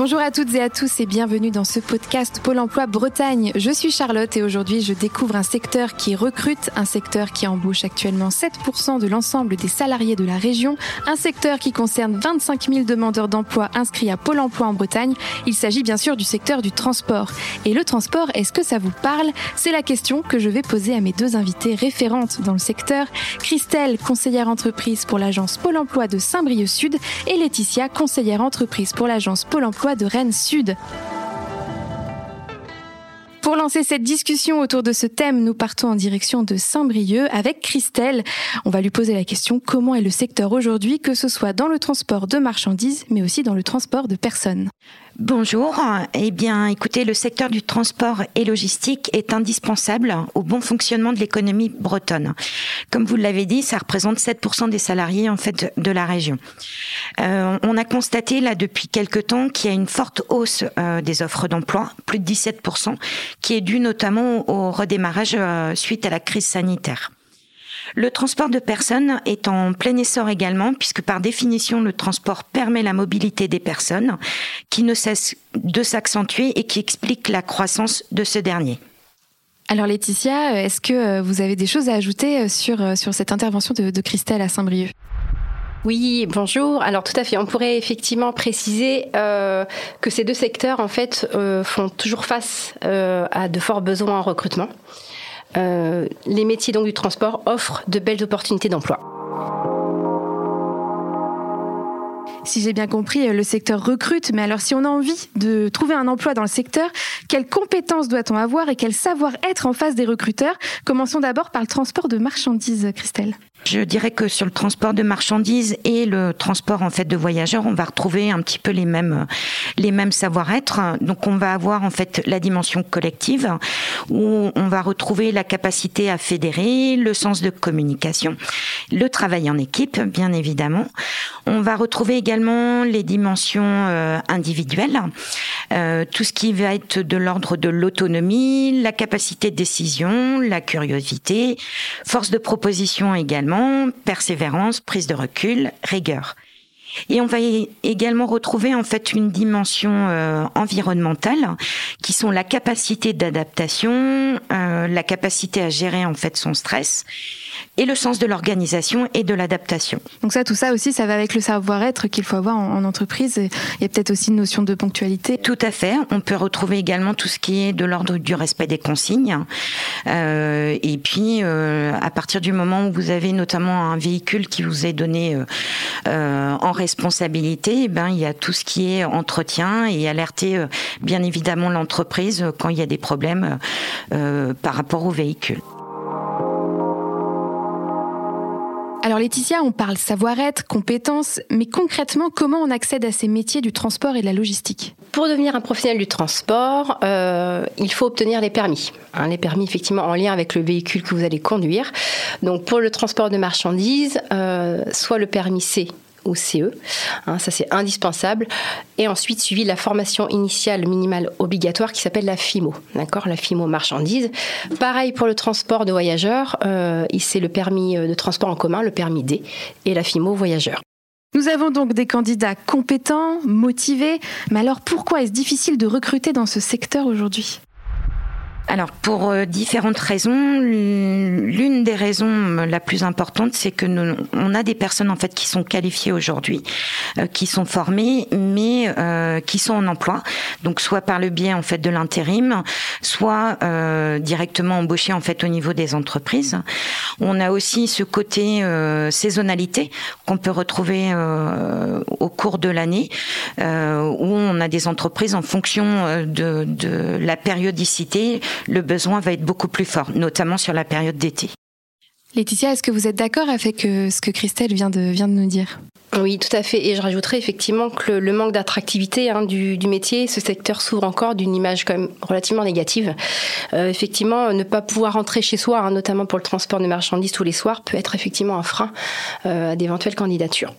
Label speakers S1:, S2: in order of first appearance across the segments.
S1: Bonjour à toutes et à tous et bienvenue dans ce podcast Pôle emploi Bretagne. Je suis Charlotte et aujourd'hui je découvre un secteur qui recrute, un secteur qui embauche actuellement 7% de l'ensemble des salariés de la région, un secteur qui concerne 25 000 demandeurs d'emploi inscrits à Pôle emploi en Bretagne. Il s'agit bien sûr du secteur du transport. Et le transport, est-ce que ça vous parle? C'est la question que je vais poser à mes deux invités référentes dans le secteur. Christelle, conseillère entreprise pour l'agence Pôle emploi de Saint-Brieuc Sud et Laetitia, conseillère entreprise pour l'agence Pôle emploi de Rennes Sud. Pour lancer cette discussion autour de ce thème, nous partons en direction de Saint-Brieuc avec Christelle. On va lui poser la question comment est le secteur aujourd'hui, que ce soit dans le transport de marchandises, mais aussi dans le transport de personnes?
S2: Bonjour. Eh bien, écoutez, le secteur du transport et logistique est indispensable au bon fonctionnement de l'économie bretonne. Comme vous l'avez dit, ça représente 7% des salariés en fait de la région. Euh, on a constaté là depuis quelques temps qu'il y a une forte hausse euh, des offres d'emploi, plus de 17%, qui est due notamment au redémarrage euh, suite à la crise sanitaire. Le transport de personnes est en plein essor également, puisque par définition, le transport permet la mobilité des personnes, qui ne cesse de s'accentuer et qui explique la croissance de ce dernier.
S1: Alors Laetitia, est-ce que vous avez des choses à ajouter sur, sur cette intervention de, de Christelle à Saint-Brieuc?
S3: Oui, bonjour. Alors tout à fait, on pourrait effectivement préciser euh, que ces deux secteurs en fait euh, font toujours face euh, à de forts besoins en recrutement. Euh, les métiers donc du transport offrent de belles opportunités d'emploi.
S1: Si j'ai bien compris, le secteur recrute, mais alors si on a envie de trouver un emploi dans le secteur, quelles compétences doit-on avoir et quel savoir-être en face des recruteurs? Commençons d'abord par le transport de marchandises, Christelle.
S2: Je dirais que sur le transport de marchandises et le transport en fait de voyageurs, on va retrouver un petit peu les mêmes les mêmes savoir-être. Donc on va avoir en fait la dimension collective où on va retrouver la capacité à fédérer, le sens de communication, le travail en équipe bien évidemment. On va retrouver également les dimensions euh, individuelles, euh, tout ce qui va être de l'ordre de l'autonomie, la capacité de décision, la curiosité, force de proposition également persévérance, prise de recul, rigueur. Et on va également retrouver en fait une dimension euh, environnementale qui sont la capacité d'adaptation, euh, la capacité à gérer en fait son stress et le sens de l'organisation et de l'adaptation.
S1: Donc ça, tout ça aussi, ça va avec le savoir-être qu'il faut avoir en, entreprise. Il y a peut-être aussi une notion de ponctualité.
S2: Tout à fait. On peut retrouver également tout ce qui est de l'ordre du respect des consignes. Euh, et puis, à partir du moment où vous avez notamment un véhicule qui vous est donné en responsabilité, eh ben il y a tout ce qui est entretien et alerter euh, bien évidemment l'entreprise quand il y a des problèmes euh, par rapport au véhicule.
S1: Alors Laetitia, on parle savoir-être, compétences, mais concrètement, comment on accède à ces métiers du transport et de la logistique?
S3: Pour devenir un professionnel du transport, euh, il faut obtenir les permis. Hein, les permis effectivement en lien avec le véhicule que vous allez conduire. Donc pour le transport de marchandises, euh, soit le permis C au CE. Hein, ça, c'est indispensable. Et ensuite, suivi la formation initiale minimale obligatoire qui s'appelle la FIMO. D'accord La FIMO marchandise. Pareil pour le transport de voyageurs. Euh, c'est le permis euh, de transport en commun, le permis D, et la FIMO voyageurs.
S1: Nous avons donc des candidats compétents, motivés. Mais alors, pourquoi est-ce difficile de recruter dans ce secteur aujourd'hui?
S2: Alors pour euh, différentes raisons, l'une des raisons la plus importante, c'est que nous, on a des personnes en fait qui sont qualifiées aujourd'hui, euh, qui sont formées, mais euh, qui sont en emploi, donc soit par le biais en fait de l'intérim, soit directement embauchées en fait au niveau des entreprises. On a aussi ce côté saisonnalité qu'on peut retrouver au cours de l'année, où on a des entreprises en fonction de, de la périodicité le besoin va être beaucoup plus fort, notamment sur la période d'été.
S1: Laetitia, est-ce que vous êtes d'accord avec euh, ce que Christelle vient de nous dire?
S3: Oui, tout à fait. Et je rajouterais effectivement que le, manque d'attractivité hein, du, métier, ce secteur s'ouvre encore d'une image quand même relativement négative. Euh, effectivement, ne pas pouvoir rentrer chez soi, hein, notamment pour le transport de marchandises tous les soirs, peut être effectivement un frein euh, à d'éventuelles candidatures.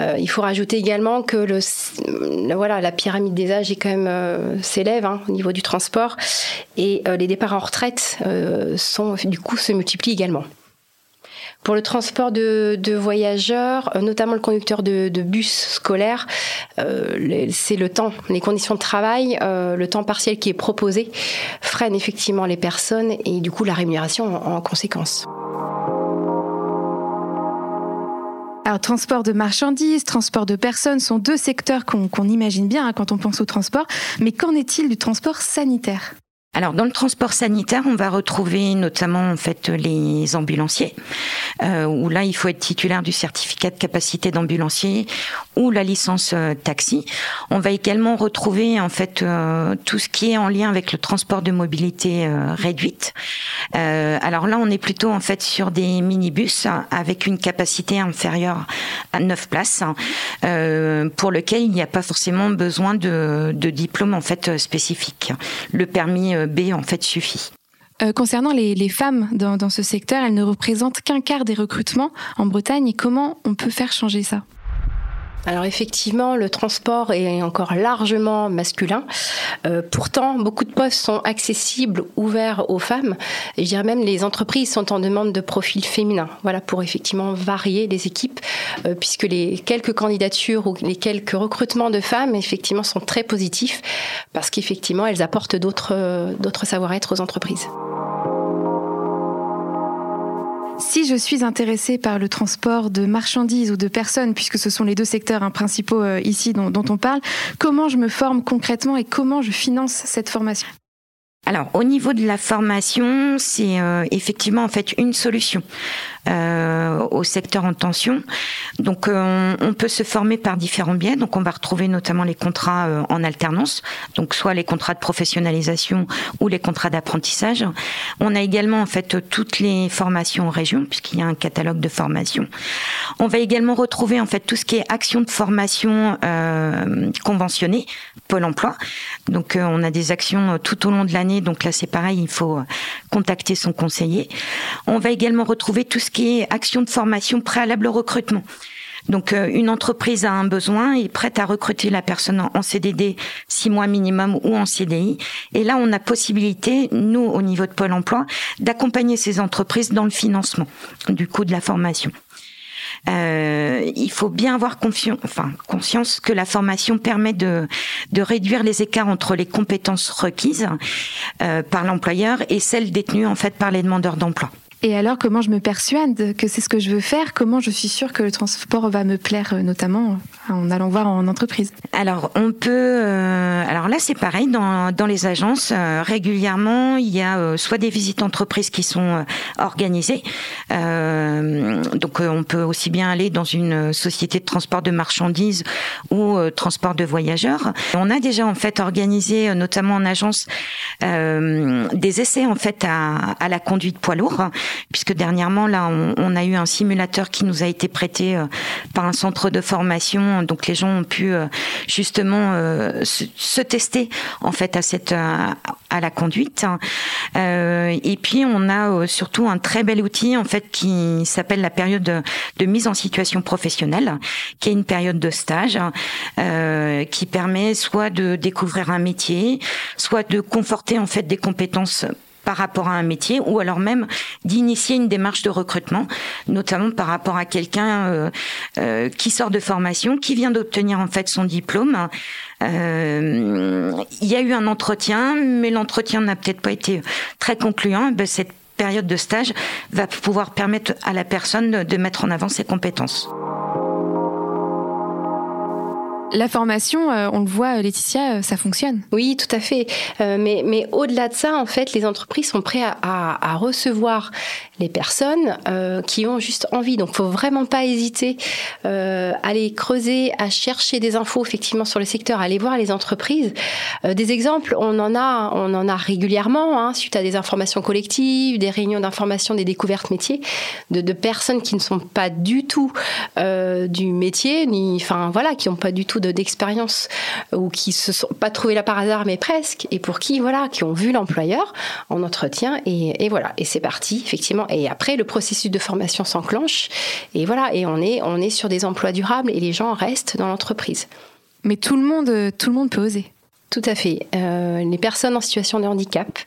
S3: Euh, il faut rajouter également que le, voilà, la pyramide des âges est quand même s'élève hein, au niveau du transport et euh, les départs en retraite sont du coup se multiplient également. Pour le transport de, voyageurs, euh, notamment le conducteur de, bus scolaire, euh, c'est le temps, les conditions de travail, euh, le temps partiel qui est proposé freine effectivement les personnes et du coup la rémunération en, conséquence.
S1: Alors, transport de marchandises, transport de personnes sont deux secteurs qu'on imagine bien hein, quand on pense au transport. Mais qu'en est-il du transport sanitaire?
S2: Alors dans le transport sanitaire, on va retrouver notamment en fait les ambulanciers, euh, où là il faut être titulaire du certificat de capacité d'ambulancier ou la licence euh, taxi. On va également retrouver en fait euh, tout ce qui est en lien avec le transport de mobilité réduite. alors là, on est plutôt en fait sur des minibus avec une capacité inférieure à 9 places, pour lequel il n'y a pas forcément besoin de, de diplôme en fait spécifique. Le permis B suffit.
S1: Euh, concernant les, femmes dans, dans, ce secteur, elles ne représentent qu'un quart des recrutements en Bretagne. Comment on peut faire changer ça?
S3: Alors effectivement, le transport est encore largement masculin. Euh, pourtant, beaucoup de postes sont accessibles, ouverts aux femmes. Et je dirais même les entreprises sont en demande de profils féminins. Voilà pour effectivement varier les équipes, euh, puisque les quelques candidatures ou les quelques recrutements de femmes effectivement sont très positifs parce qu'effectivement elles apportent d'autres d'autres savoir-être aux entreprises.
S1: Si je suis intéressée par le transport de marchandises ou de personnes, puisque ce sont les deux secteurs hein, principaux euh, ici dont, on parle, comment je me forme concrètement et comment je finance cette formation?
S2: Alors, au niveau de la formation, c'est euh, effectivement en fait une solution. Euh, au secteur en tension. Donc euh, on, peut se former par différents biais. Donc on va retrouver notamment les contrats euh, en alternance, donc soit les contrats de professionnalisation ou les contrats d'apprentissage. On a également en fait toutes les formations en région puisqu'il y a un catalogue de formations. On va également retrouver en fait tout ce qui est action de formation euh, conventionnée, Pôle Emploi. Donc on a des actions tout au long de l'année. Donc là c'est pareil, il faut contacter son conseiller. On va également retrouver tout ce qui qui est action de formation préalable au recrutement. Donc euh, une entreprise a un besoin, est prête à recruter la personne en CDD six mois minimum ou en CDI. Et là, on a possibilité, nous, au niveau de Pôle Emploi, d'accompagner ces entreprises dans le financement du coût de la formation. Euh, il faut bien avoir enfin, conscience que la formation permet de, réduire les écarts entre les compétences requises euh, par l'employeur et celles détenues en fait par les demandeurs d'emploi.
S1: Et alors, comment je me persuade que c'est ce que je veux faire? Comment je suis sûre que le transport va me plaire, euh, notamment euh, en allant voir en entreprise?
S2: Alors, on peut. Euh, alors là, c'est pareil. Dans, dans les agences, régulièrement, il y a soit des visites entreprises qui sont organisées. donc, on peut aussi bien aller dans une société de transport de marchandises ou transport de voyageurs. On a déjà en fait organisé, notamment en agence, des essais en fait à, à la conduite poids lourd puisque dernièrement là on, a eu un simulateur qui nous a été prêté euh, par un centre de formation, donc les gens ont pu euh, justement euh, se, tester en fait à cette à la conduite. et puis on a surtout un très bel outil en fait qui s'appelle la période de, mise en situation professionnelle, qui est une période de stage qui permet soit de découvrir un métier, soit de conforter en fait des compétences par rapport à un métier ou alors même d'initier une démarche de recrutement, notamment par rapport à quelqu'un euh, euh, qui sort de formation, qui vient d'obtenir en fait son diplôme. Euh, il y a eu un entretien, mais l'entretien n'a peut-être pas été très concluant. Ben, cette période de stage va pouvoir permettre à la personne de mettre en avant ses compétences.
S1: La formation, euh, on le voit, Laetitia, euh, ça fonctionne.
S3: Oui, tout à fait. Euh, mais mais au-delà de ça, en fait, les entreprises sont prêtes à, à, recevoir les personnes qui ont juste envie. Donc, faut vraiment pas hésiter à aller creuser, à chercher des infos effectivement sur le secteur, à aller voir les entreprises. des exemples, on en a, on en a régulièrement, hein, suite à des informations collectives, des réunions d'information, des découvertes métiers, de, de, personnes qui ne sont pas du tout du métier, ni, enfin voilà, qui n'ont pas du tout d'expérience ou qui se sont pas trouvés là par hasard, mais presque, et pour qui, voilà, qui ont vu l'employeur en entretien, et, voilà, et c'est parti, effectivement. Et après, le processus de formation s'enclenche, et voilà, et on est, on est sur des emplois durables, et les gens restent dans l'entreprise.
S1: Mais tout le monde, tout le monde peut oser.
S3: Tout à fait. Euh, les personnes en situation de handicap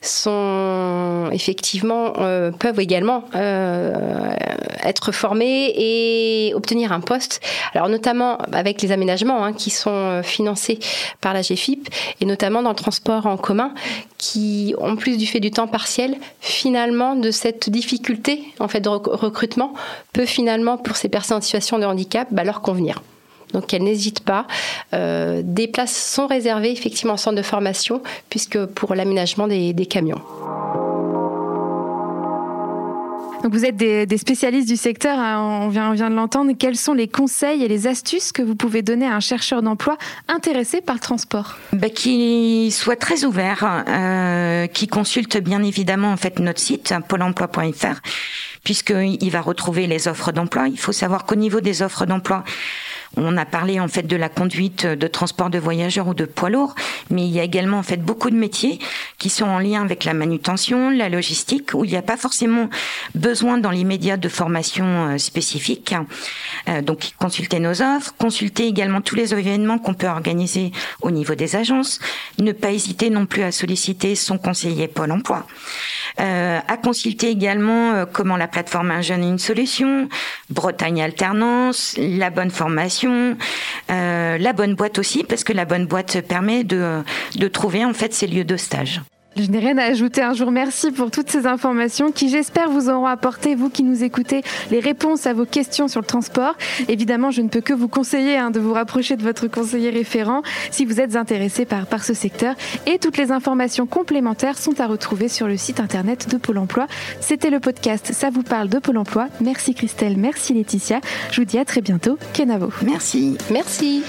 S3: sont effectivement euh, peuvent également euh, être formé et obtenir un poste. Alors notamment avec les aménagements hein, qui sont financés par la GFIP et notamment dans le transport en commun qui, en plus du fait du temps partiel, finalement de cette difficulté en fait de recrutement peut finalement pour ces personnes en situation de handicap bah, leur convenir. Donc elles n'hésitent pas. Euh, des places sont réservées effectivement en centre de formation puisque pour l'aménagement des camions.
S1: Donc vous êtes des, spécialistes du secteur, hein, on, vient, on vient de l'entendre. Quels sont les conseils et les astuces que vous pouvez donner à un chercheur d'emploi intéressé par le transport?
S2: Bah, Qu'il soit très ouvert, euh, qui consulte bien évidemment en fait notre site pôle emploi.fr puisqu'il va retrouver les offres d'emploi. Il faut savoir qu'au niveau des offres d'emploi, on a parlé en fait de la conduite de transport de voyageurs ou de poids lourds, mais il y a également en fait beaucoup de métiers qui sont en lien avec la manutention, la logistique, où il n'y a pas forcément besoin dans l'immédiat de formation euh, spécifique. Euh, donc consulter nos offres, consulter également tous les événements qu'on peut organiser au niveau des agences, ne pas hésiter non plus à solliciter son conseiller Pôle Emploi. Euh, à consulter également comment la plateforme Un jeune une solution, Bretagne Alternance, la bonne euh, la bonne boîte aussi, parce que la bonne boîte permet de, de trouver en fait ces lieux de stage.
S1: Je n'ai rien à ajouter. Un jour, merci pour toutes ces informations qui, j'espère, vous auront apporté, vous qui nous écoutez, les réponses à vos questions sur le transport. Évidemment, je ne peux que vous conseiller hein, de vous rapprocher de votre conseiller référent si vous êtes intéressé par, par ce secteur. Et toutes les informations complémentaires sont à retrouver sur le site internet de Pôle emploi. C'était le podcast Ça vous parle de Pôle emploi. Merci Christelle, merci Laetitia. Je vous dis à très bientôt. Kenavo.
S2: Merci.
S3: Merci.